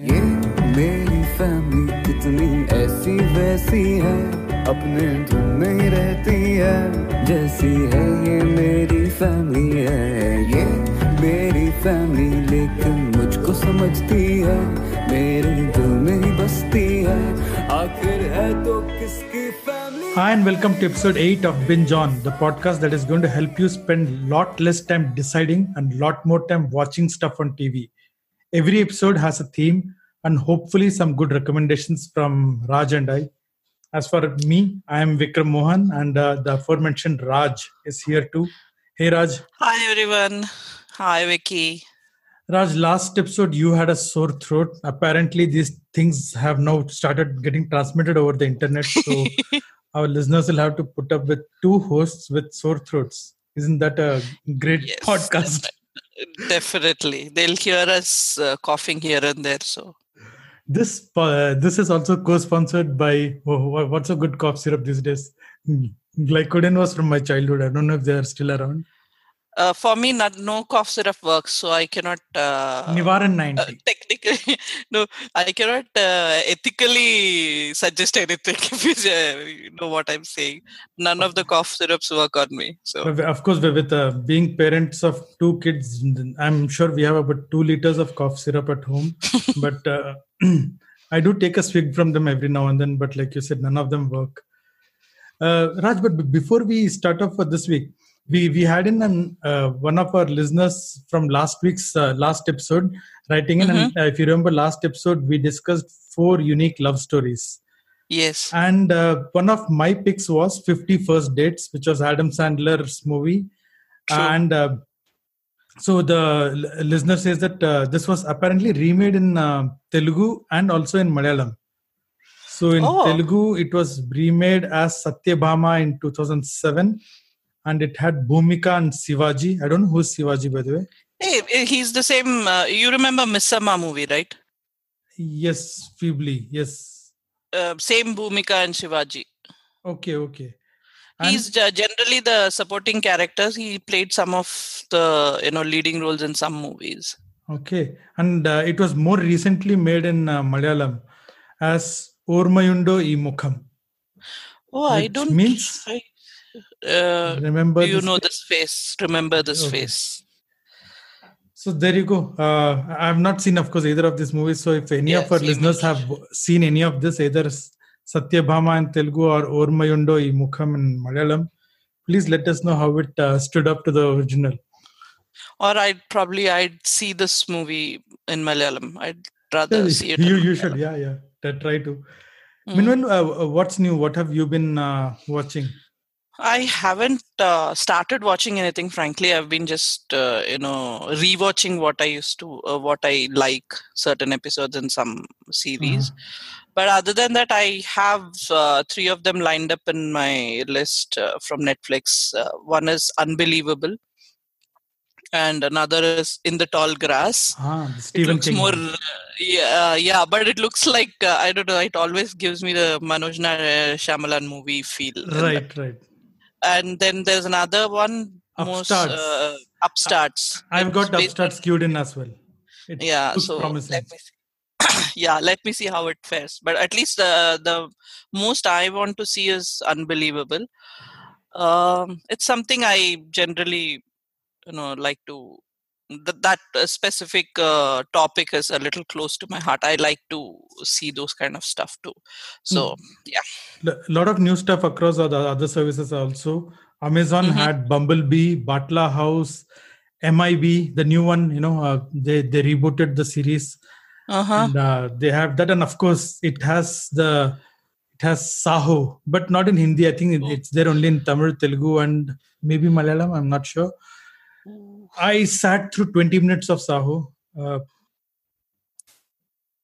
ये मेरी फैमिली कितनी ऐसी वैसी है अपने धुन में ही रहती है जैसी है ये मेरी फैमिली है ये मेरी फैमिली लेकिन मुझको समझती है मेरे दिल में ही बसती है आखिर है तो किसकी Hi and welcome to episode 8 of Binge On, the podcast that is going to help you spend lot less time deciding and lot more time watching stuff on TV. Every episode has a theme and hopefully some good recommendations from Raj and I. As for me, I am Vikram Mohan and uh, the aforementioned Raj is here too. Hey Raj. Hi everyone. Hi Vicky. Raj, last episode you had a sore throat. Apparently, these things have now started getting transmitted over the internet. So our listeners will have to put up with two hosts with sore throats. Isn't that a great Yes, podcast? Definitely. They'll hear us uh, coughing here and there. So This uh, this is also co-sponsored by wh- what's a good cough syrup these days? Glycodin was from my childhood. I don't know if they are still around. Uh, for me, not, no cough syrup works. So I cannot. Uh, Nivaran uh, 90. technically, no, I cannot uh, ethically suggest anything if you, uh, you know what I'm saying. None of the cough syrups work on me. So Of course, with with, uh, being parents of two kids, I'm sure we have about two liters of cough syrup at home. but uh, I do take a swig from them every now and then. But like you said, none of them work. Uh, Raj, but before we start off for this week, we we had in an, uh, one of our listeners from last week's uh, last episode writing in, and uh, if you remember last episode, we discussed four unique love stories. yes, And uh, one of my picks was 50 First Dates, which was Adam Sandler's movie. True. And uh, so the listener says that uh, this was apparently remade in Telugu and also in Malayalam. So in Oh. Telugu, it was remade as Satyabhama in 2007. And it had Bhumika and Sivaji. I don't know who's Sivaji, by the way. hey, eh, he's the same. Uh, you remember Missamma movie, right? Yes, feebly. Yes. Uh, same Bhumika and Shivaji. Okay, okay. And- He's uh, generally the supporting characters. He played some of the you know leading roles in some movies. Okay, and uh, it was more recently made in uh, Malayalam as Ormayundo Ee Mukham. Oh, I don't. means- I, uh, Remember? do you this know fa- this face? Remember this Okay. face? So there you go. Uh, I have not seen, of course, either of these movies. So if any of our listeners have seen any of this, either Satyabhama in Telugu or Ormayundo Ee Mukham in Malayalam, please let us know how it uh, stood up to the original. Or I'd probably I'd see this movie in Malayalam. I'd rather Yeah, see it. you you should, yeah, yeah. Try to. Mm. Meanwhile, uh, uh, what's new? What have you been uh, watching? I haven't uh, started watching anything. Frankly, I've been just uh, you know rewatching what I used to, uh, what I like certain episodes in some series. But other than that, I have uh, three of them lined up in my list uh, from Netflix. Uh, one is Unbelievable, and another is In the Tall Grass. Ah, the It Stephen looks King. more, uh, yeah, yeah, but it looks like uh, I don't know. It always gives me the Manoj Shyamalan movie feel. Right, right. And then there's another one most Upstarts. uh, upstarts I've got It's based Upstart skewed in as well. It yeah so promising. let me see. yeah let me see how it fares but at least the the most i want to see is unbelievable um it's something i generally you know like to th- that uh, specific uh, topic is a little close to my heart i like to see those kind of stuff too so yeah. A lot of new stuff across the other services also. Amazon Mhm. had Bumblebee, Batla House, MIB, the new one. You know, uh, they they rebooted the series, uh-huh and uh, they have that, and of course, it has the it has Saaho, but not in Hindi. I think it- Oh. it's there only in Tamil, Telugu, and maybe Malayalam. I'm not sure. I sat through 20 minutes of Saaho. Uh,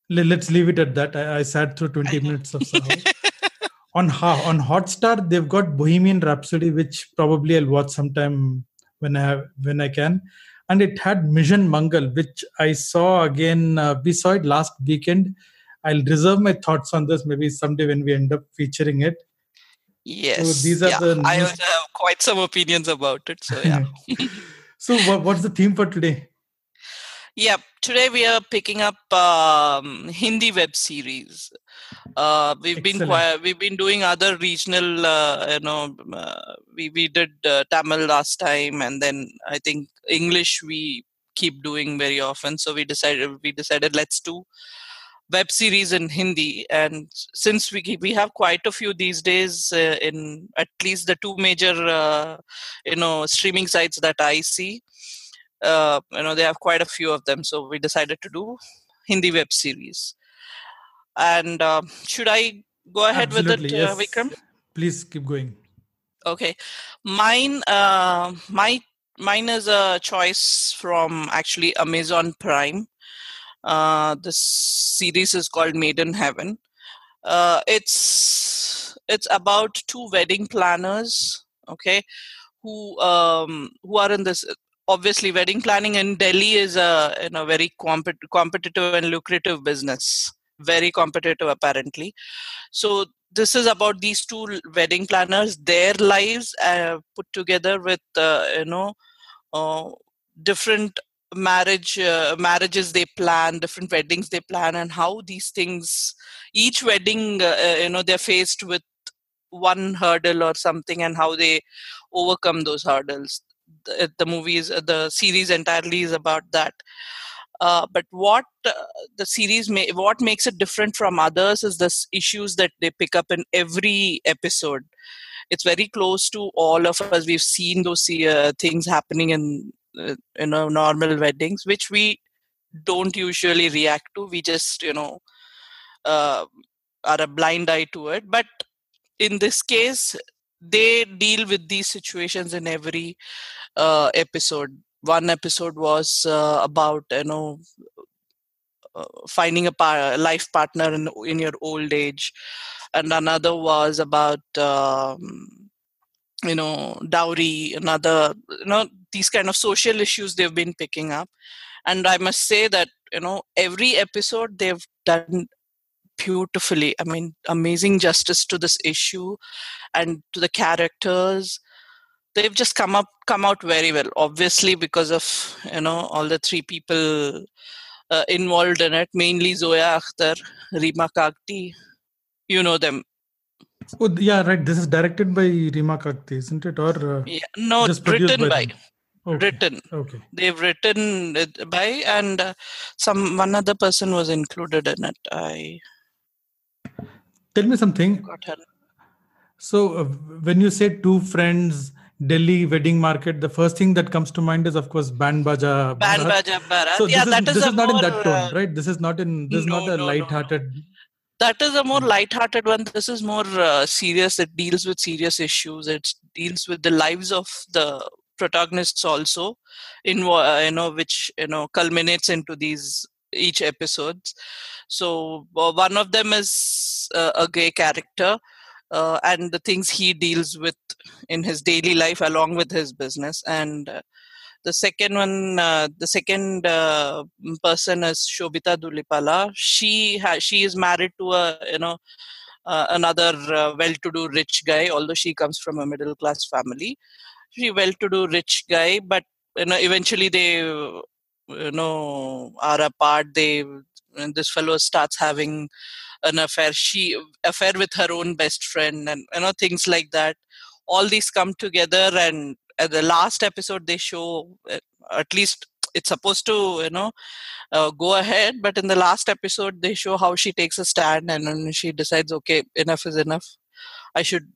let's leave it at that. I, I sat through 20 minutes of Saaho. on Ha- on Hotstar, they've got Bohemian Rhapsody, which probably I'll watch sometime when I have, when I can. And it had Mission Mangal, which I saw again. Uh, we saw it last weekend. I'll reserve my thoughts on this maybe someday when we end up featuring it. yes these are yeah, the i news- have quite some opinions about it so yeah so, what, what's the theme for today? Yeah, today we are picking up um, Hindi web series. Uh, we've been Excellent. qui- we've been doing other regional. Uh, you know, uh, we we did uh, Tamil last time, and then I think English we keep doing very often. So we decided we decided let's do web series in Hindi, and since we we have quite a few these days uh, in at least the two major uh, you know streaming sites that I see uh, you know they have quite a few of them. So we decided to do hindi web series. And uh, should i go ahead Absolutely, with it uh, yes. vikram? Please keep going. okay. Mine uh, my mine is a choice from actually amazon prime uh, this series is called made in heaven. Uh, it's it's about two wedding planners okay who um, who are in this obviously wedding planning in delhi is a you know very compet- competitive and lucrative business. Very competitive apparently. So this is about these two wedding planners their lives uh, put together with uh, you know uh, different marriage uh, marriages they plan different weddings they plan and how these things each wedding uh, uh, you know they're faced with one hurdle or something and how they overcome those hurdles. The, the movies the series entirely is about that. Uh, but what uh, the series may what makes it different from others is the issues that they pick up in every episode. It's very close to all of us. We've seen those uh, things happening in uh, you know normal weddings which we don't usually react to. We just you know uh, are a blind eye to it. But in this case they deal with these situations in every uh, episode. One episode was uh, about you know uh, finding a life partner in, in your old age. And another was about um, you know dowry. Another you know these kind of social issues they've been picking up and i must say that you know every episode they've done beautifully i mean amazing justice to this issue and to the characters they've just come up come out very well obviously because of you know all the three people uh, involved in it mainly zoya akhtar reema kagti you know them Oh, yeah, right. This is directed by Reema Kagti, isn't it? Or uh, yeah, no written by, them? Okay. written Okay. they've written it by and uh, some one other person was included in it i Tell me something. So, uh, when you say two friends, Delhi wedding market, the first thing that comes to mind is, of course, Band Baja. Band Baaja Baaraat. So yeah, this is, that is this is not more, in that tone, uh, right? This is not in. This is not a no, no, no. light-hearted. that is a more light-hearted one this is more uh, serious it deals with serious issues it deals with the lives of the protagonists also in uh, you know which you know culminates into these each episodes. So uh, one of them is uh, a gay character uh, and the things he deals with in his daily life along with his business. And uh, the second one uh, the second person is sobhita dhulipala. She has she is married to a you know another uh, well-to-do rich guy although she comes from a middle class family she well-to-do rich guy but you know eventually they you know are apart they and this fellow starts having an affair she affair with her own best friend and you know things like that. All these come together and at the last episode they show uh, at least it's supposed to you know uh, go ahead but in the last episode they show how she takes a stand and then she decides okay enough is enough. I should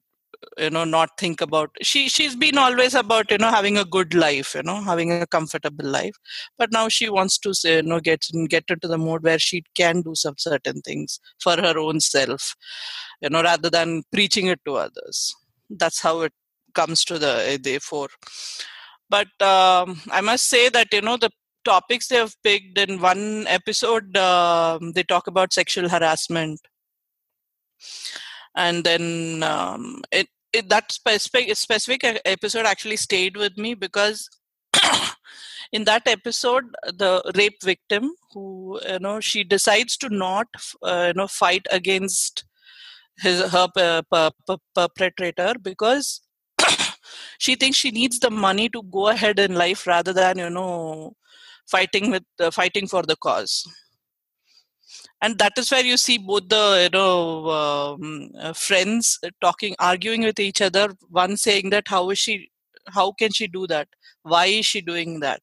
you know not think about she she's been always about you know having a good life you know having a comfortable life. But now she wants to say you know get get into the mode where she can do some certain things for her own self you know rather than preaching it to others. That's how it comes to the the four but um, i must say that you know the topics they have picked in one episode um, they talk about sexual harassment and then um, it, it that specific specific episode actually stayed with me because in that episode the rape victim who you know she decides to not uh, you know fight against his her per, per, per, perpetrator because she thinks she needs the money to go ahead in life rather than you know fighting with uh, fighting for the cause and that is where you see both the you know um, uh, friends talking arguing with each other one saying that how is she how can she do that? Why is she doing that?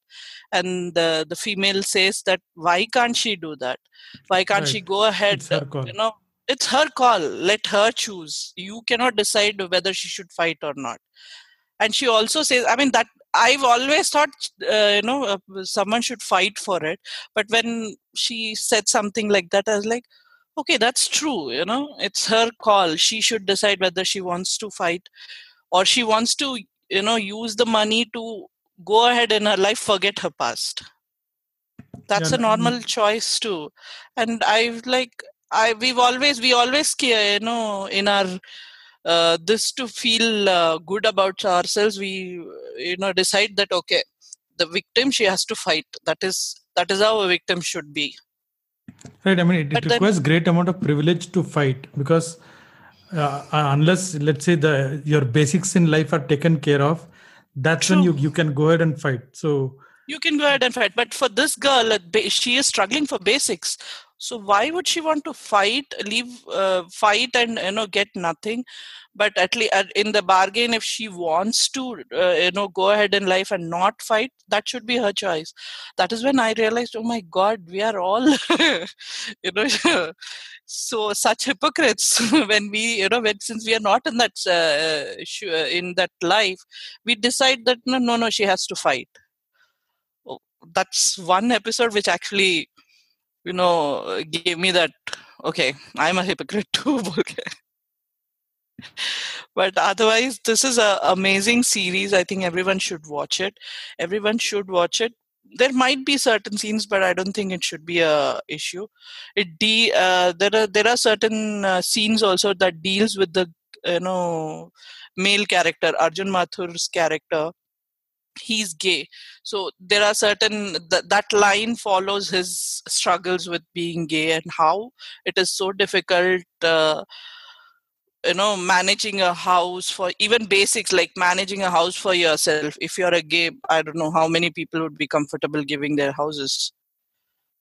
And the the female says that why can't she do that? Why can't Right. she go ahead you know it's her call. Let her choose. You cannot decide whether she should fight or not. And she also says i mean that i've always thought uh, you know uh, someone should fight for it. But when she said something like that i was like okay that's true you know it's her call. She should decide whether she wants to fight or she wants to you know use the money to go ahead in her life forget her past. That's Yeah, a no- normal choice too. And i've like i we've always we always care you know in our uh, this to feel uh, good about ourselves we you know decide that okay the victim she has to fight that is that is how a victim should be Right. I mean, it, it then- requires great amount of privilege to fight because uh, uh, unless, let's say, the your basics in life are taken care of, that's when you you can go ahead and fight. So you can go ahead and fight but for this girl uh, she is struggling for basics so why would she want to fight leave uh, fight and you know get nothing? But at least in the bargain if she wants to uh, you know go ahead in life and not fight that should be her choice. That is when i realized oh my god we are all you know so such hypocrites. When we you know when since we are not in that uh, uh, in that life we decide that no no no she has to fight. Oh, that's one episode which actually you know gave me that okay i'm a hypocrite too but otherwise this is a amazing series. I think everyone should watch it. Everyone should watch it. There might be certain scenes but i don't think it should be a issue. It de- uh, there are there are certain uh, scenes also that deals with the you know male character arjun mathur's character he's gay. So there are certain th- that line follows his struggles with being gay and how it is so difficult uh, you know managing a house for even basics like managing a house for yourself. If you're a gay i don't know how many people would be comfortable giving their houses.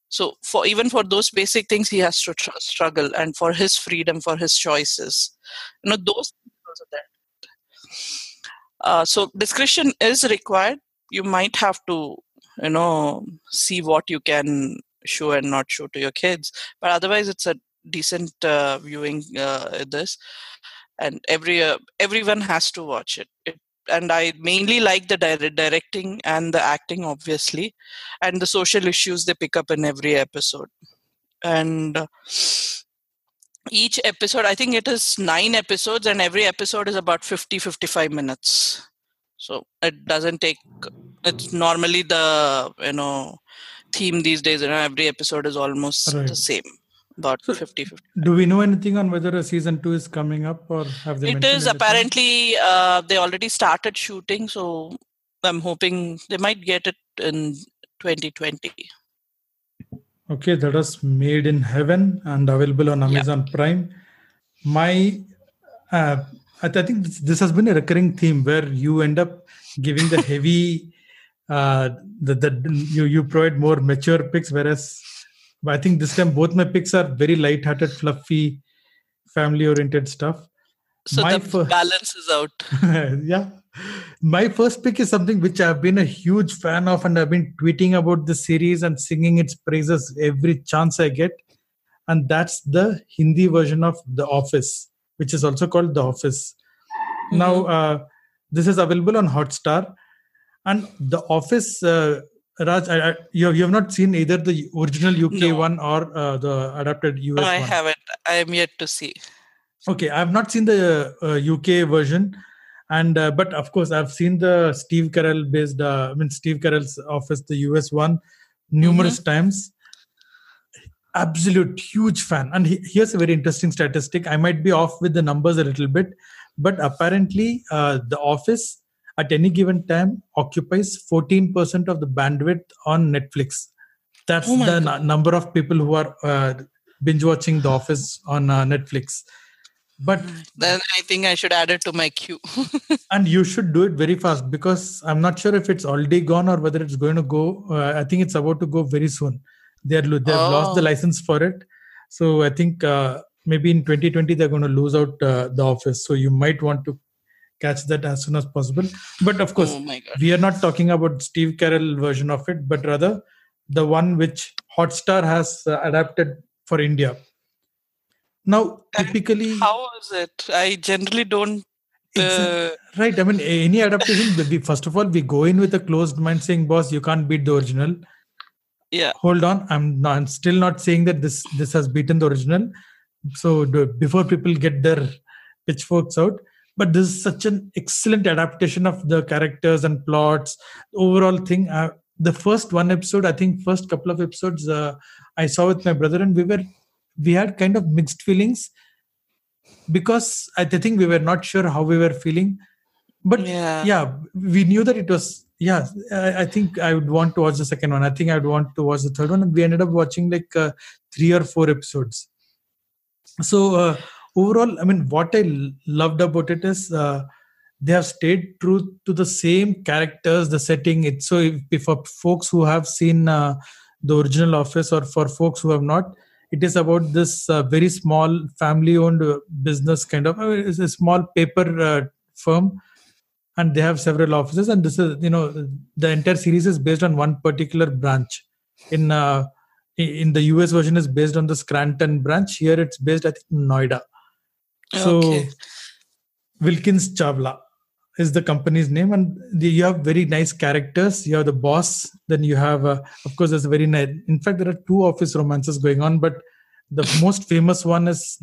So for even for those basic things he has to tr- struggle and for his freedom for his choices. You know those also there uh, so discretion is required. You might have to you know see what you can show and not show to your kids. But otherwise it's a decent uh, viewing uh, this. And every uh, everyone has to watch it. it and i mainly like the dire- directing and the acting obviously. And the social issues they pick up in every episode. And uh, each episode i think it is nine episodes and every episode is about 50 55 minutes. So it doesn't take it's normally the you know theme these days you know every episode is almost Right. the same about So- 50 50 do we know anything on whether a season two is coming up or have they it is apparently uh, they already started shooting so i'm hoping they might get it in 2020 Okay, that was made in heaven and available on Yeah. Amazon Prime. My, uh, I, th- I think this, this has been a recurring theme where you end up giving the heavy, uh, the, the you you provide more mature picks, whereas I think this time both my picks are very light-hearted, fluffy, family-oriented stuff. so My the balance is out yeah. My first pick is something which I've been a huge fan of, and I've been tweeting about the series and singing its praises every chance I get. And that's the Hindi version of The Office, which is also called The Office. Now, uh, this is available on Hotstar. And The Office, uh, Raj, I, I, you, you have not seen either the original UK No. one or uh, the adapted US no i one. haven't i am yet to see Okay, I've not seen the uh, UK version, and uh, but of course I've seen the Steve Carell based. Uh, I mean Steve Carell's Office, the US one, numerous times. Absolute huge fan, and he, here's a very interesting statistic. I might be off with the numbers a little bit, but apparently uh, the Office at any given time occupies 14% of the bandwidth on Netflix. That's Oh the n- number of people who are uh, binge watching The Office on uh, Netflix. But then I think I should add it to my queue. and you should do it very fast because I'm not sure if it's already gone or whether it's going to go. Uh, I think it's about to go very soon. They're they've oh. lost the oh. license for it, so I think uh, maybe in 2020 they're going to lose out uh, the office. So you might want to catch that as soon as possible. But of course, oh we are not talking about Steve Carell version of it, but rather the one which Hotstar has uh, adapted for India now, typically, how is it? I generally don't. Uh... Right. I mean, any adaptation, we, first of all, we go in with a closed mind saying, boss, you can't beat the original. Yeah. Hold on. I'm, not, I'm still not saying that this this has beaten the original. So do, before people get their pitchforks out, but this is such an excellent adaptation of the characters and plots overall thing uh, the first one episode i think first couple of episodes uh, i saw with my brother and we were we had kind of mixed feelings because I think we were not sure how we were feeling. But yeah, yeah we knew that it was yeah I, I, think i would want to watch the second one. I think i would want to watch the third one. And we ended up watching like uh, three or four episodes. So uh, overall i mean what I l- loved about it is uh, they have stayed true to the same characters the setting. It's so if, if for folks who have seen uh, the original office or for folks who have not it is about this uh, very small family owned business kind of uh, it's a small paper uh, firm. And they have several offices and this is you know the entire series is based on one particular branch. In uh, in the us version is based on the scranton branch. Here it's based at noida. So okay. wilkins chawla is the company's name. And the, you have very nice characters. You have the boss. Then you have uh, of course there's a very nice in fact there are two office romances going on but the most famous one is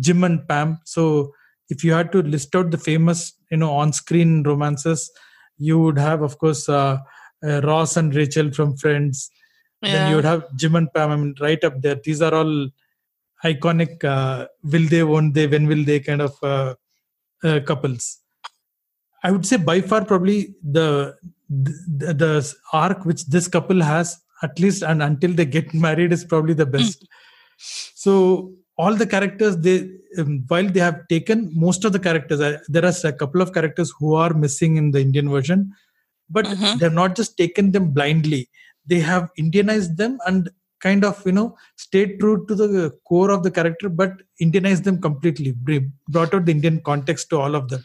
jim and pam. So if you had to list out the famous you know on-screen romances you would have of course uh, uh, ross and rachel from friends. Yeah. then you would have jim and pam. I mean right up there. These are all iconic uh, will they won't they when will they kind of uh, uh, couples I would say by far probably the, the, the arc which this couple has at least and until they get married is probably the best. so all the characters they um, while they have taken most of the characters uh, there are a couple of characters who are missing in the Indian version, but mm-hmm. they've not just taken them blindly. They have Indianized them and kind of you know stayed true to the core of the character, but Indianized them completely, brought out the Indian context to all of them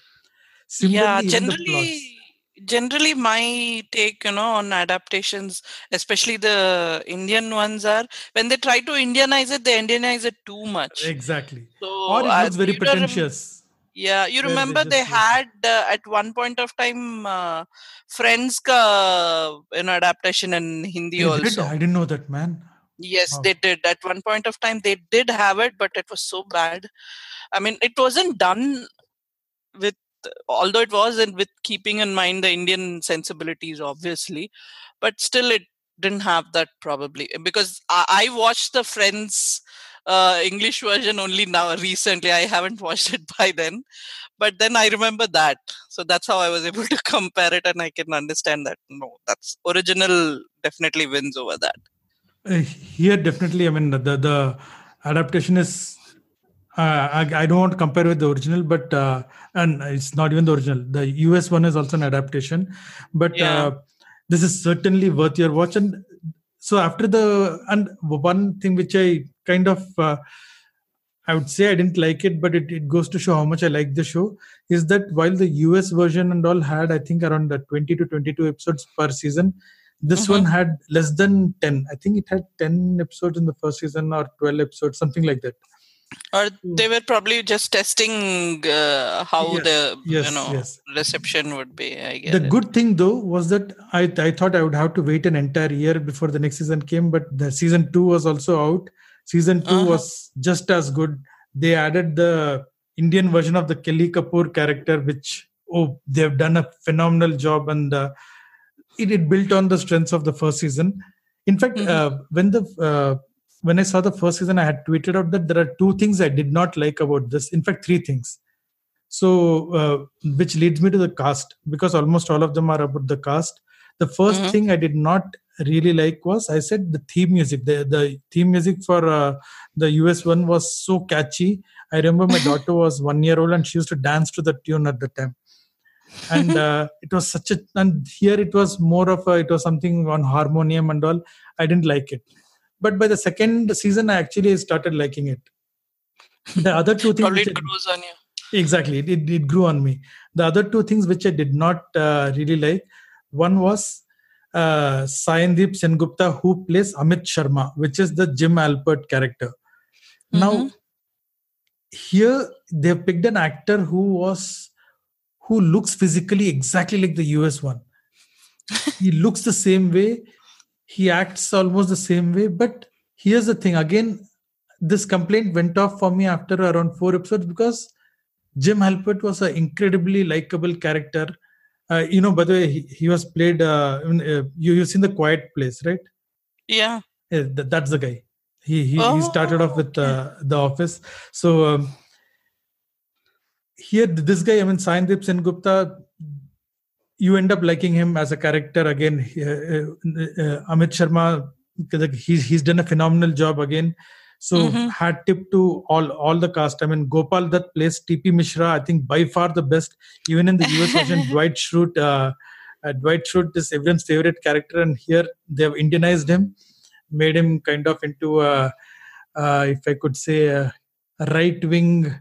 yeah, generally, generally my take, you know, on adaptations, especially the Indian ones, are when they try to Indianize it, they Indianize it too much. Exactly. So, or it looks very pretentious. yeah, you remember they, they had uh, at one point of time uh, Friends ka you know adaptation in Hindi they also. Did? I didn't know that, man. Yes, wow. they did. At one point of time, they did have it, but it was so bad. I mean, it wasn't done with although it was in, with keeping in mind the Indian sensibilities, obviously, but still it didn't have that probably because I, I watched the Friends uh, English version only now recently. I haven't watched it by then, but then I remember that, so that's how I was able to compare it, and I can understand that. No, that's original definitely wins over that. Uh, here, definitely, I mean the the adaptation is uh, I, I, don't want to compare with the original, but uh, and it's not even the original. The US one is also an adaptation, but yeah. uh, this is certainly worth your watch. And so after the and one thing which I kind of uh, I would say I didn't like it, but it, it goes to show how much I like the show. Is that while the US version and all had I think around 20 to 22 episodes per season, this mm-hmm. one had less than 10. I think it had 10 episodes in the first season or 12 episodes, something like that or hmm. they were probably just testing uh, how yes, the yes, you know yes. reception would be i guess the good thing though was that i i thought i would have to wait an entire year before the next season came but the season 2 was also out season 2 uh-huh. was just as good they added the indian version of the kelly kapoor character which oh they've done a phenomenal job and uh, it, it built on the strengths of the first season in fact mm-hmm. uh, when the uh, when I saw the first season, I had tweeted out that there are two things I did not like about this. In fact, three things. So, uh, which leads me to the cast because almost all of them are about the cast. The 1st mm-hmm. thing I did not really like was I said the theme music. The the theme music for uh, the US one was so catchy. I remember my daughter was one year old and she used to dance to the tune at the time. And uh, it was such a and here it was more of a it was something on harmonium and all. I didn't like it, but by the second season I actually started liking it. The other two things Probably it grows on you. exactly it, it, it grew on me the other two things which i did not uh, really like one was uh, Sayandeep Sengupta who plays Amit Sharma which is the Jim Halpert character now Mhm. here they've picked an actor who was who looks physically exactly like the US one he looks the same way he acts almost the same way but here's the thing again this complaint went off for me after around four episodes because Jim Halpert was an incredibly likable character. Uh, you know, by the way, he, he was played. Uh, in, uh, you you've seen the Quiet Place, right? Yeah. Yeah, th- that's the guy. He he, he started off with Oh, uh, the Office. So um, here, this guy, I mean, Sayandeep Sengupta, you end up liking him as a character again. Uh, uh, uh, Amit Sharma, he's he's done a phenomenal job again. So Mhm. hat tip to all all the cast. I mean, Gopal that plays TP Mishra, I think by far the best. Even in the US version, Dwight Schrute, uh, uh, Dwight Schrute is everyone's favorite character, and here they have Indianized him, made him kind of into a, uh, if I could say, a right wing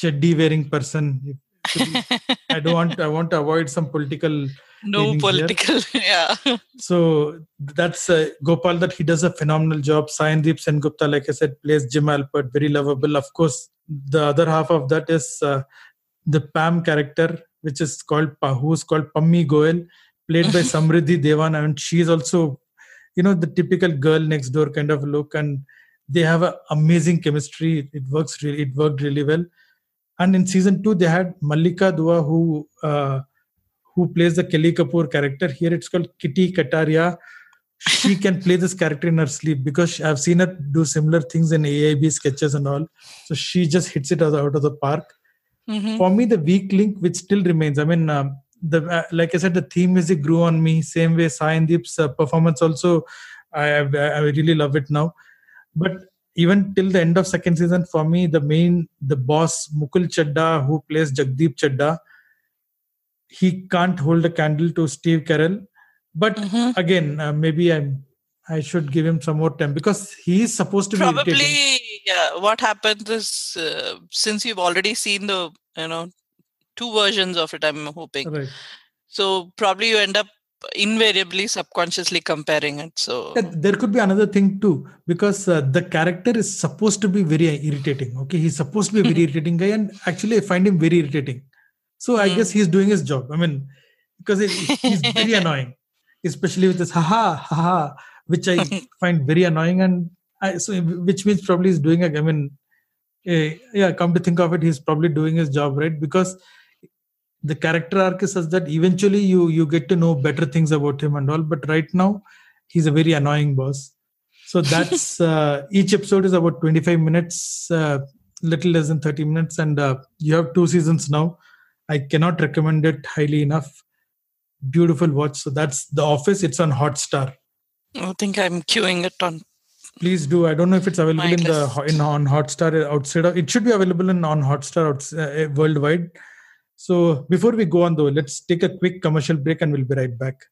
chaddi wearing person. If- to be- I don't want. I want to avoid some political no political. yeah. so that's uh, Gopal that he does a phenomenal job. Sayandeep Sengupta, like I said, plays Jim Halpert, very lovable. Of course, the other half of that is uh, the Pam character, which is called Pa- who's called Pammi Goel, played by Samridhi Dewan, and she's also, you know, the typical girl next door kind of look, and they have an amazing chemistry. It works really. It worked really well. And in season two, they had Mallika Dua, who uh, who plays the Kelly Kapoor character. Here it's called Kitty Kataria. She can play this character in her sleep because I've seen her do similar things in AIB sketches and all. So she just hits it out of the park. Mhm. For me, the weak link, which still remains, I mean, um, the uh, like I said, the theme music grew on me. Same way, Sayandeep's uh, performance also, I, I I really love it now. But even till the end of second season, for me, the main the boss Mukul Chadda, who plays Jagdeep Chadda, he can't hold a candle to Steve Carell. But Mhm. again, uh, maybe I'm I should give him some more time because he is supposed to be. Probably, yeah. What happens is uh, since you've already seen the you know two versions of it, I'm hoping. Right. So probably you end up invariably subconsciously comparing it. So there could be another thing too because uh, the character is supposed to be very irritating okay he's supposed to be a very irritating guy and actually i find him very irritating so i Mm. guess he's doing his job i mean because he- he's very annoying especially with this haha haha which i find very annoying and I, so which means probably he's doing a i mean eh, yeah come to think of it he's probably doing his job right because the character arc is such that eventually you you get to know better things about him and all but right now he's a very annoying boss. So that's uh, each episode is about 25 minutes uh, little less than 30 minutes and uh, you have two seasons now. I cannot recommend it highly enough. Beautiful watch. So that's the office. It's on hotstar. I think I'm queuing it on. please do. I don't know if it's available in the in on hotstar outside of, it should be available in on hotstar outs, uh, worldwide so before we go on though let's take a quick commercial break and we'll be right back.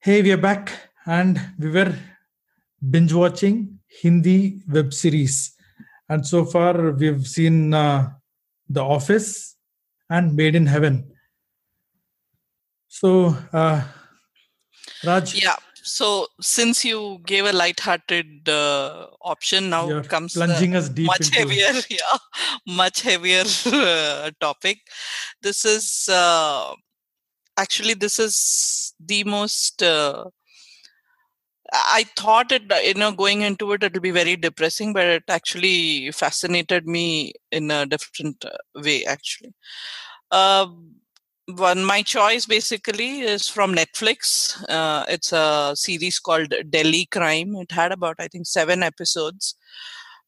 Hey we are back and we were binge watching hindi web series. And so far we've seen uh, the office and made in heaven. So uh, raj Yeah. So since you gave a light-hearted uh, option, now you're comes the plunging us deep much into heavier yeah much heavier uh, topic. This is uh, actually this is the most uh, i thought it you know going into it it'll be very depressing but it actually fascinated me in a different uh, way actually. Uh, one my choice basically is from netflix uh, it's a series called delhi crime it had about i think seven episodes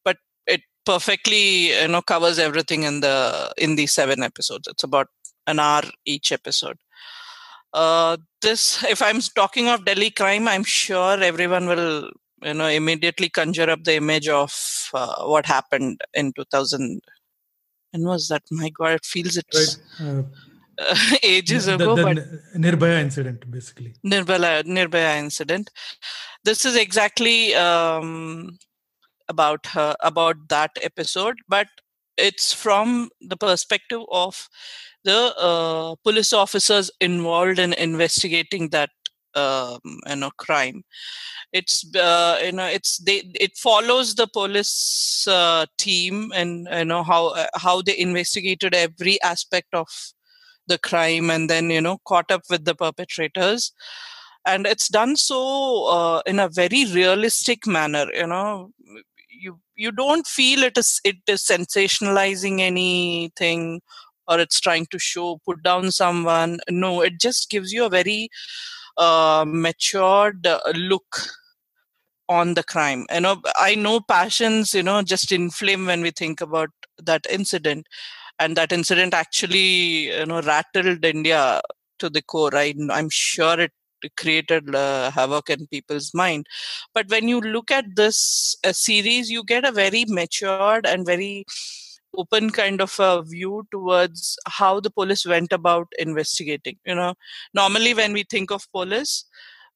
but it perfectly you know covers everything in the in these seven episodes it's about an hour each episode. Uh, this, if I'm talking of Delhi crime, I'm sure everyone will, you know, immediately conjure up the image of uh, what happened in 2000. And was that? My God, it feels it's right. Uh, ages the, ago. The, but Nirbhaya incident, basically. Nirbhaya, Nirbhaya incident. This is exactly um, about her, about that episode, but it's from the perspective of the uh, police officers involved in investigating that um, you know crime it's uh, you know it's they it follows the police uh, team and you know how uh, how they investigated every aspect of the crime and then you know caught up with the perpetrators. And it's done so uh, in a very realistic manner you know. You you don't feel it is it is sensationalizing anything or it's trying to show put down someone. No it just gives you a very uh, matured uh, look on the crime. You know i know passions you know just inflame when we think about that incident and that incident actually you know rattled india to the core. I, i'm sure it created uh, havoc in people's mind. But when you look at this uh, series you get a very matured and very open kind of a view towards how the police went about investigating you know. Normally when we think of police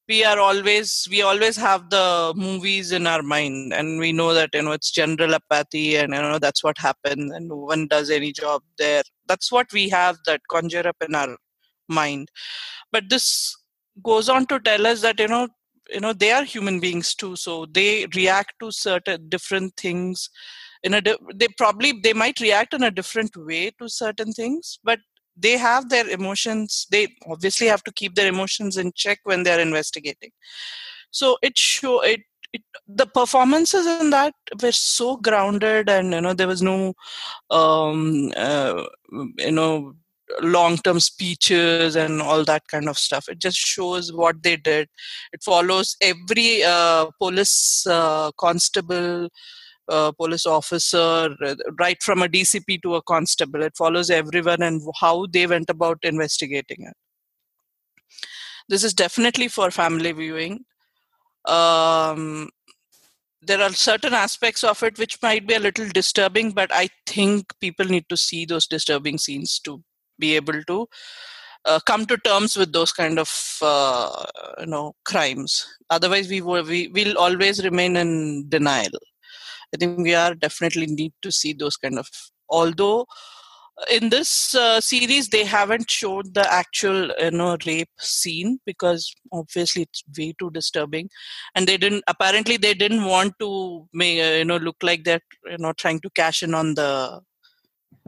we are always we always have the movies in our mind and we know that you know it's general apathy and you know that's what happens and no one does any job there. That's what we have that conjure up in our mind. But this goes on to tell us that you know you know they are human beings too so they react to certain different things in a they probably they might react in a different way to certain things but they have their emotions they obviously have to keep their emotions in check when they're investigating. So it show it, it the performances in that were so grounded and you know there was no um uh, you know long term speeches and all that kind of stuff. It just shows what they did. It follows every uh, police uh, constable uh, police officer right from a dcp to a constable. It follows everyone and how they went about investigating it. This is definitely for family viewing. Um, there are certain aspects of it which might be a little disturbing but i think people need to see those disturbing scenes to be able to uh, come to terms with those kind of uh, you know crimes. Otherwise we will we will always remain in denial i think we are definitely need to see those kind of although in this uh, series they haven't showed the actual you know rape scene because obviously it's way too disturbing. And they didn't apparently they didn't want to make, uh, you know look like they're you know trying to cash in on the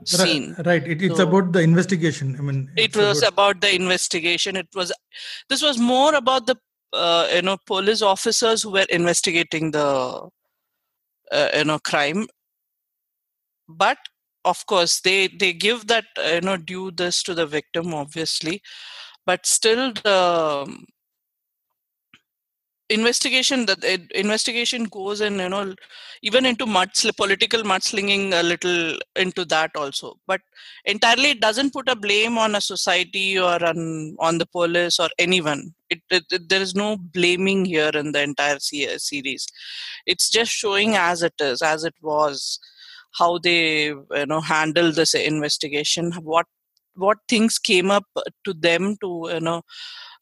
scene. right it, it's so, about the investigation i mean it was about, about, the investigation. It was this was more about the uh, you know police officers who were investigating the uh, you know crime. But of course they they give that uh, you know due this to the victim obviously. But still the um, investigation that investigation goes in you know even into mudsl- political mudslinging a little into that also. But entirely it doesn't put a blame on a society or on on the police or anyone. It, it, it there is no blaming here in the entire series. It's just showing as it is as it was how they you know handle this investigation what what things came up to them to you know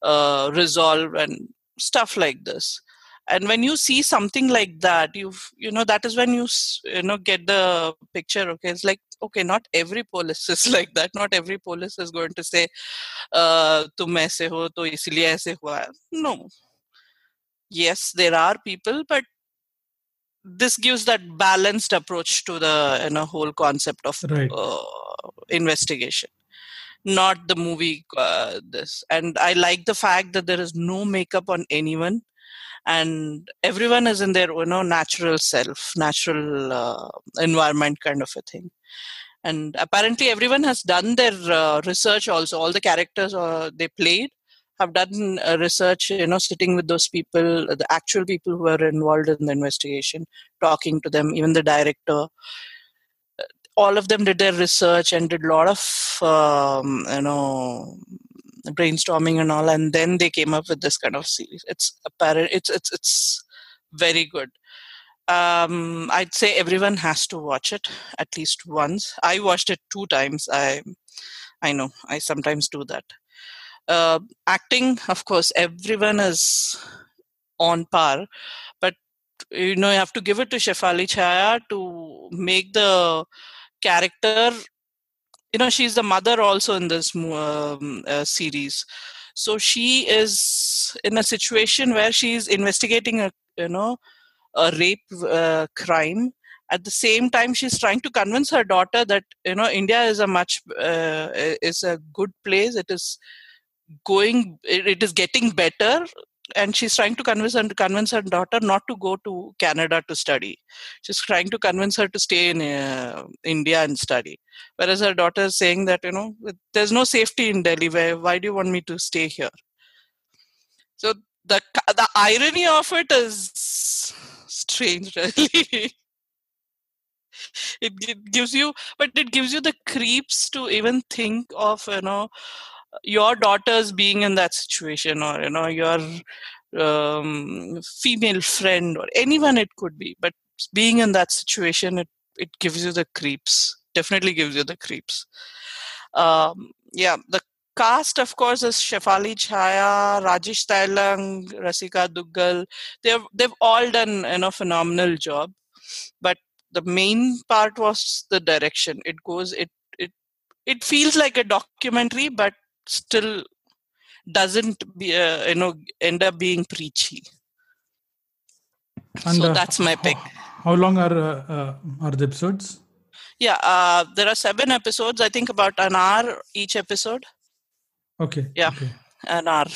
uh, resolve and stuff like this. And when you see something like that you you know that is when you you know get the picture okay? It's like okay not every police is like that. Not every police is going to say uh tum aise ho to isliye aise hua no. Yes there are people but this gives that balanced approach to the you know whole concept of right. uh, investigation not the movie uh, this. And i like the fact that there is no makeup on anyone. And everyone is in their you know natural self natural uh, environment kind of a thing. And apparently everyone has done their uh, research also. All the characters uh, they played have done uh, research you know sitting with those people the actual people who are involved in the investigation talking to them even the director all of them did their research and did a lot of um, you know brainstorming and all and then they came up with this kind of series. It's apparent it's it's it's very good. Um i'd say everyone has to watch it at least once. I watched it two times. I i know. I sometimes do that. Uh, acting of course everyone is on par but you know you have to give it to shefali chaya to make the character you know she's the mother also in this um, uh, series. So she is in a situation where she's investigating a you know a rape uh, crime. At the same time she's trying to convince her daughter that you know india is a much uh, is a good place. It is going it, it is getting better and she's trying to convince her convince her daughter not to go to Canada to study. She's trying to convince her to stay in uh, India and study. Whereas her daughter is saying that you know there's no safety in Delhi. Where why do you want me to stay here? So the the irony of it is strange, really. it, it gives you, but it gives you the creeps to even think of you know your daughters being in that situation or you know your um, female friend or anyone it could be but being in that situation it, it gives you the creeps definitely gives you the creeps. Um, yeah the cast of course is shefali chaya rajesh tailang rasika dugal. They've they've all done you know phenomenal job but the main part was the direction. It goes it it it feels like a documentary but still doesn't be uh, you know end up being preachy. And, so uh, that's my pick. how long are uh, uh, are the episodes? Yeah uh, there are seven episodes i think about an hour each episode. Okay yeah okay. an hour.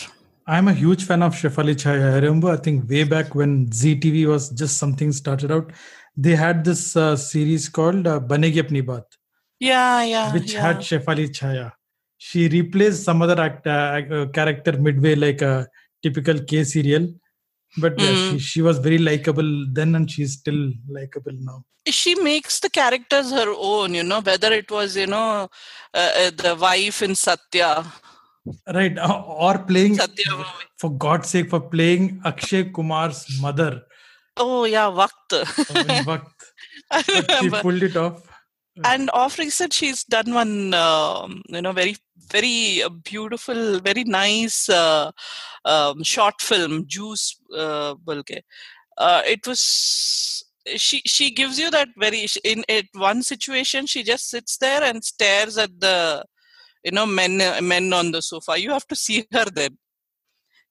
I'm a huge fan of shefali chaya i remember i think way back when zee was just something started out. They had this uh, series called uh, banegi apni baat. Yeah yeah which yeah. had shefali chaya she replaced some other act, uh, uh, character midway like a typical k serial. But yeah, mm. she, she was very likable then and she's still likable now. She makes the characters her own you know whether it was you know uh, uh the wife in satya. Right or playing satya for god's sake for playing akshay kumar's mother. Oh yeah waqt oh, waqt she pulled it off. And off recent she's done one um, you know very very uh, beautiful very nice uh, um, short film juice uh, uh, it was she she gives you that very in it one situation she just sits there and stares at the you know men men on the sofa. You have to see her then.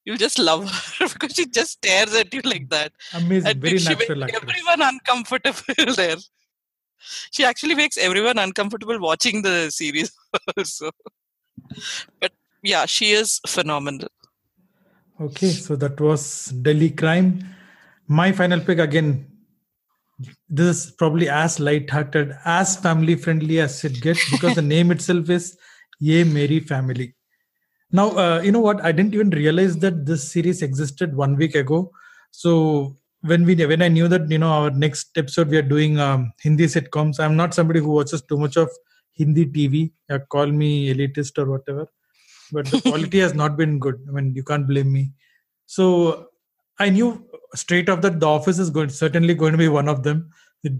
You just love her because she just stares at you like that. Amazing. And very natural everyone uncomfortable there. She actually makes everyone uncomfortable watching the series also but yeah she is phenomenal. Okay so that was delhi crime. My final pick again. This is probably as light-hearted as family friendly as it gets because the name itself is ye meri family. Now uh, you know what? I didn't even realize that this series existed one week ago. So when we when I knew that you know our next episode we are doing um, Hindi sitcoms. I'm not somebody who watches too much of Hindi TV. Uh, call me elitist or whatever, but the quality has not been good. I mean, you can't blame me. So I knew straight off that The Office is going certainly going to be one of them.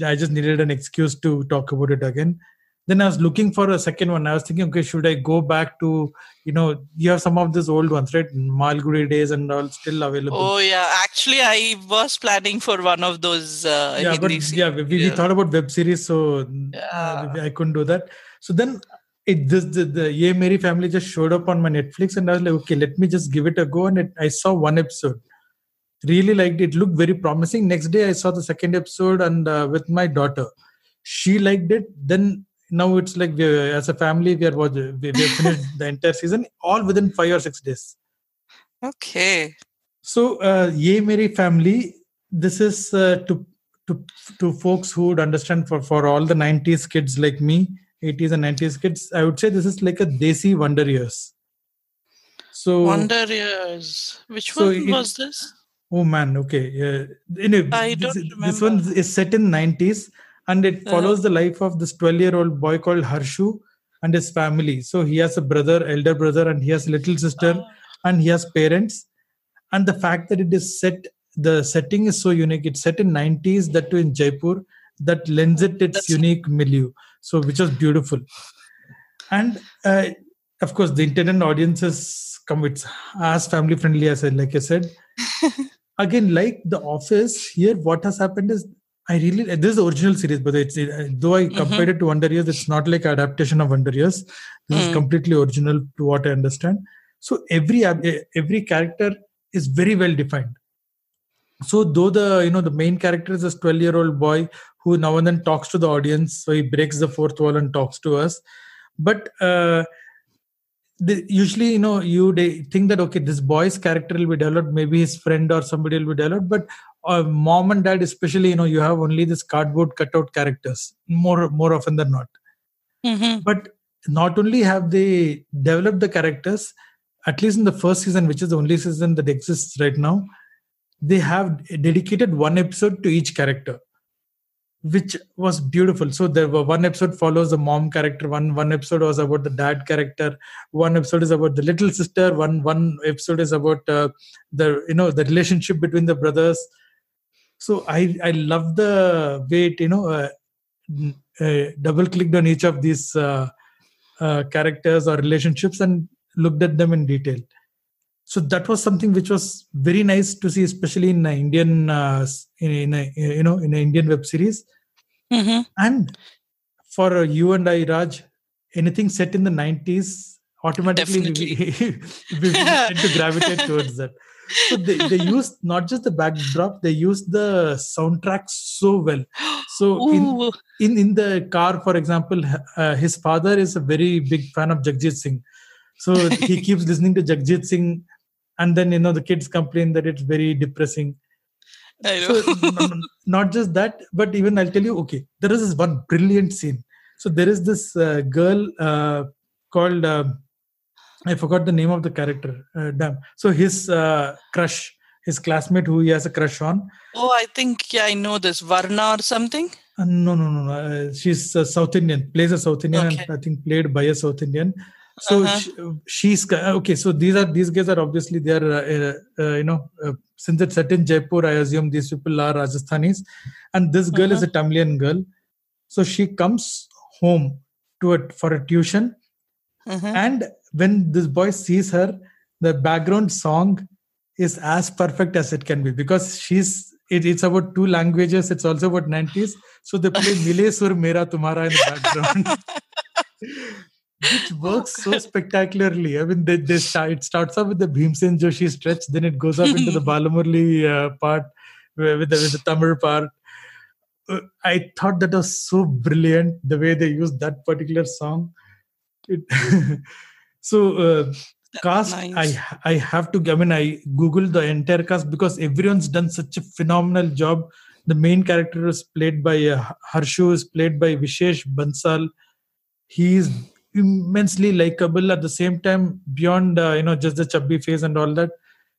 I just needed an excuse to talk about it again then i was looking for a second one i was thinking okay should i go back to you know you have some of these old ones right malgudi days and all still available oh yeah actually i was planning for one of those uh, yeah but yeah we, we, thought about web series so yeah. uh, i couldn't do that so then it this the, the Ye Meri family just showed up on my Netflix and I was like, okay, let me just give it a go. And it, I saw one episode, really liked it. Looked very promising. Next day, I saw the second episode and uh, with my daughter, she liked it. Then now it's like we as a family we are we, we finished the entire season all within five or six days. Okay. So uh, ye meri family this is uh, to to to folks who would understand for for all the 90s kids like me 80s and 90s kids i would say this is like a desi wonder years. So wonder years. Which so one it, was this? Oh man okay. Uh, anyway, I don't this, remember. this one is set in 90s and it Uh-huh. follows the life of this 12 year old boy called harshu and his family so he has a brother elder brother and he has a little sister Oh. and he has parents and the fact that it is set the setting is so unique it's set in 90s that too in jaipur that lends it its That's- unique milieu so which was beautiful and uh, of course the internet audiences come it's as family friendly as I like I said. Again, like the office, here what has happened is I really this is the original series, but it's uh, though I compared it to Wonder Years, it's not like adaptation of Wonder Years. This is Mm. completely original to what I understand. So every eh, every character is very well defined. So though the you know the main character is this 12 year old boy who now and then talks to the audience, so he breaks the fourth wall and talks to us. But uh, the, usually you know you think that okay this boy's character will be developed maybe his friend or somebody will be developed but uh, mom and dad especially you know you have only this cardboard cutout characters more more often than not. Mhm. but not only have they developed the characters at least in the first season which is the only season that exists right now they have dedicated one episode to each character which was beautiful. So there were one episode follows the mom character one one episode was about the dad character one episode is about the little sister one one episode is about uh, the you know the relationship between the brothers so i i love the way it you know uh, uh, double clicked on each of these uh, uh, characters or relationships and looked at them in detail so that was something which was very nice to see especially in an indian uh, in, in a you know in an indian web series Mhm. and for uh, you and I, Raj, anything set in the 90s, automatically we, we, we tend to gravitate towards that. So they, they used not just the backdrop, they used the soundtrack so well. So in, in, in the car, for example, uh, his father is a very big fan of Jagjit Singh. So he keeps listening to Jagjit Singh. And then, you know, the kids complain that it's very depressing so not just that but even i'll tell you okay there is this one brilliant scene so there is this uh, girl uh, called uh, i forgot the name of the character uh, damn. So his uh, crush his classmate who he has a crush on. Oh, I think yeah, I know this. Varna or something. uh, no no no, no. Uh, she's a south indian plays a south indian Okay. and i think played by a south indian. So Uh-huh. sh- she's uh, okay so these are these guys are obviously they are uh, you know uh, since it's set in jaipur i assume these people are rajasthanis. And this girl is a tamilian girl. So she comes home to it for a tuition. Mhm. and when this boy sees her the background song is as perfect as it can be because she's it, it's about two languages it's also about 90s so they play mile sur mera tumhara in the background. Which works so spectacularly. I mean they, they start, it starts off with the bhimsen joshi stretch then it goes up into the balamurali uh, part with the, with the tamil part. Uh, i thought that was so brilliant the way they used that particular song. It, so uh, cast nice. i i have to i mean i googled the entire cast because everyone's done such a phenomenal job. The main character is played by uh, harshu is played by vishesh bansal. He is immensely likable. At the same time beyond uh, you know just the chubby face and all that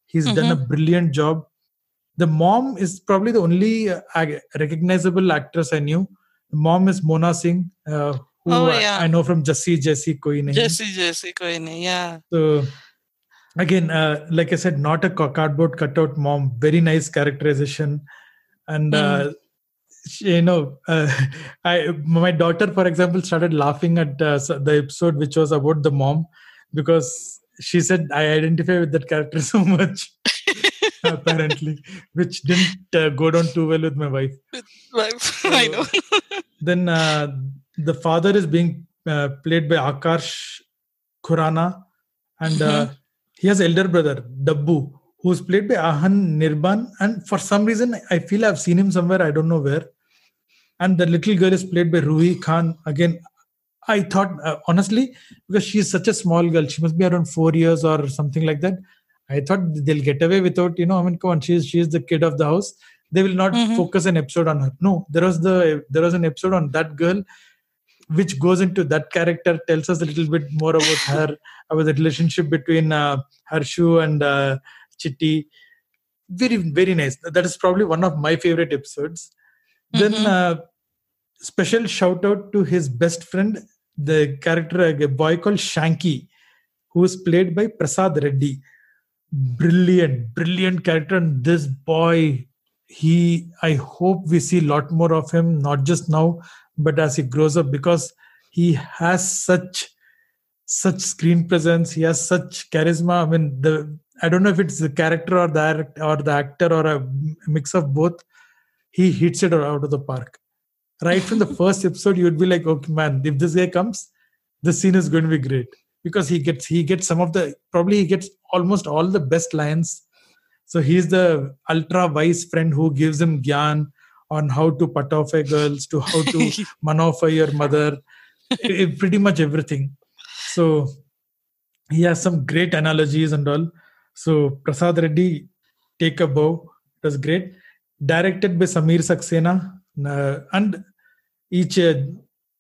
he's done a brilliant job. The mom is probably the only uh, recognizable actress i knew. The mom is mona singh uh, who Oh, yeah. I, know from Jassi Jassi Koi Nahi. Jassi, Jassi, koi nahi. Yeah. So again, uh, like I said, not a cardboard cutout mom. Very nice characterization, and uh, she- you know, uh, I my daughter, for example, started laughing at uh, the episode which was about the mom because she said I identify with that character so much. apparently, which didn't uh, go down too well with my wife. Wife, I know. Then uh, the father is being uh, played by Akash Khurana, and uh, he has elder brother Dabbu, who's played by Ahan Nirban. And for some reason, I feel I've seen him somewhere. I don't know where. And the little girl is played by Ruhi Khan. Again, I thought uh, honestly because she's such a small girl, she must be around four years or something like that. I thought they'll get away without, you know, I mean, come on, she's she's the kid of the house. They will not Mhm. focus an episode on her. No, there was the there was an episode on that girl, which goes into that character, tells us a little bit more about her, about the relationship between uh, Harshu and uh, Chitti. Very very nice. That is probably one of my favorite episodes. Then Mhm. uh, special shout out to his best friend, the character, a boy called Shanky, who is played by Prasad Reddy. Brilliant, brilliant character. And this boy, he, I hope we see a lot more of him, not just now, but as he grows up, because he has such such screen presence he has such charisma. I mean the i don't know if it's the character or the or the actor or a mix of both he hits it out of the park. Right from the first episode you would be like okay man if this guy comes the scene is going to be great. Because he gets he gets some of the probably he gets almost all the best lines. So he's the ultra wise friend who gives him gyan on how to put off a girls to how to manoffer your mother. Pretty much everything. So he has some great analogies and all. So prasad reddy take a bow. It was great. Directed by samir saxena. Uh, and each uh,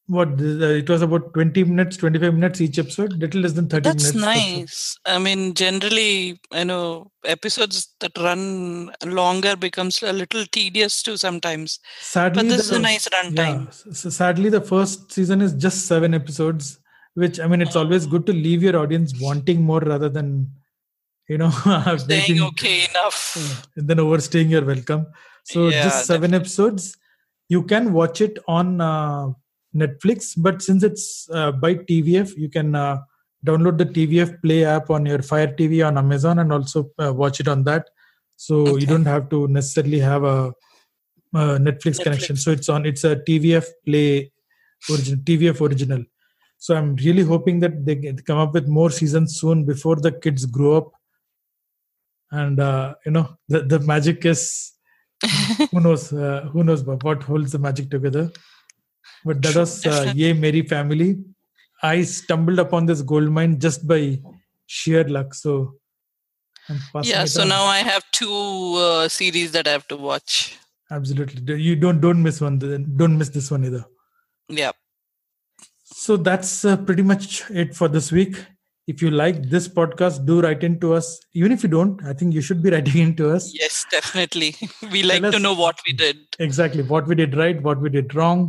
what uh, it was about 20 minutes 25 minutes each episode little less than 30 That's minutes nice. I mean, generally, you know, episodes that run longer becomes a little tedious too sometimes. sadly But this is a nice runtime. yeah, so sadly the first season is just seven episodes which i mean it's always good to leave your audience wanting more rather than you know Saying okay enough. and then overstaying your welcome so Yeah, just seven episodes you can watch it on uh, netflix but since it's uh, by tvf you can uh, download the tvf play app on your fire tv on amazon and also uh, watch it on that. So Okay. you don't have to necessarily have a, uh netflix, connection. So it's on it's a tvf play original tvf original. So i'm really hoping that they come up with more seasons soon before the kids grow up. And uh, you know the, the magic is who knows uh, who knows what holds the magic together but that was uh, meri family i stumbled upon this gold mine just by sheer luck so yeah, so on. now I have two uh, series that I have to watch. absolutely you don't don't miss one don't miss this one either Yeah. so that's uh, pretty much it for this week if you like this podcast do write in to us even if you don't i think you should be writing in to us Yes, definitely. we like us- to know what we did. exactly what we did right what we did wrong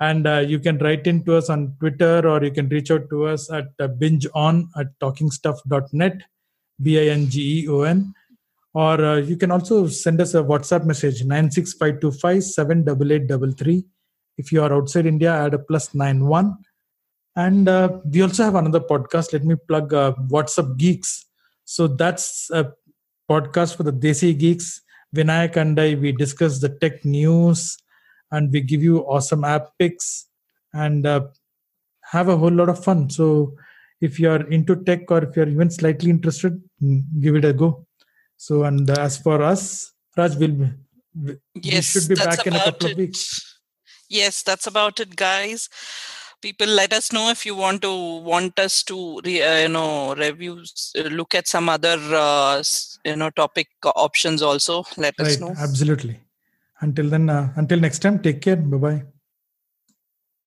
and uh, you can write in to us on twitter or you can reach out to us at uh, binge on at talkingstuff.net b-i-n-g-e-o-n or uh, you can also send us a whatsapp message 96525 if you are outside india add a plus 91 and uh, we also have another podcast. Let me plug uh, whatsapp geeks. So that's a podcast for the desi geeks. Vinayak and I, we discuss the tech news and we give you awesome app picks and uh, have a whole lot of fun. So, if you're into tech or if you're even slightly interested, mm, give it a go. So, and as for us, Raj will be, we Yes, should be back in a couple of it. weeks. Yes, that's about it, guys. People, let us know if you want to want us to, re, uh, you know, reviews, uh, look at some other, uh, you know, topic options. Also, let us Right, know. absolutely. Until then, uh, until next time, take care. Bye bye.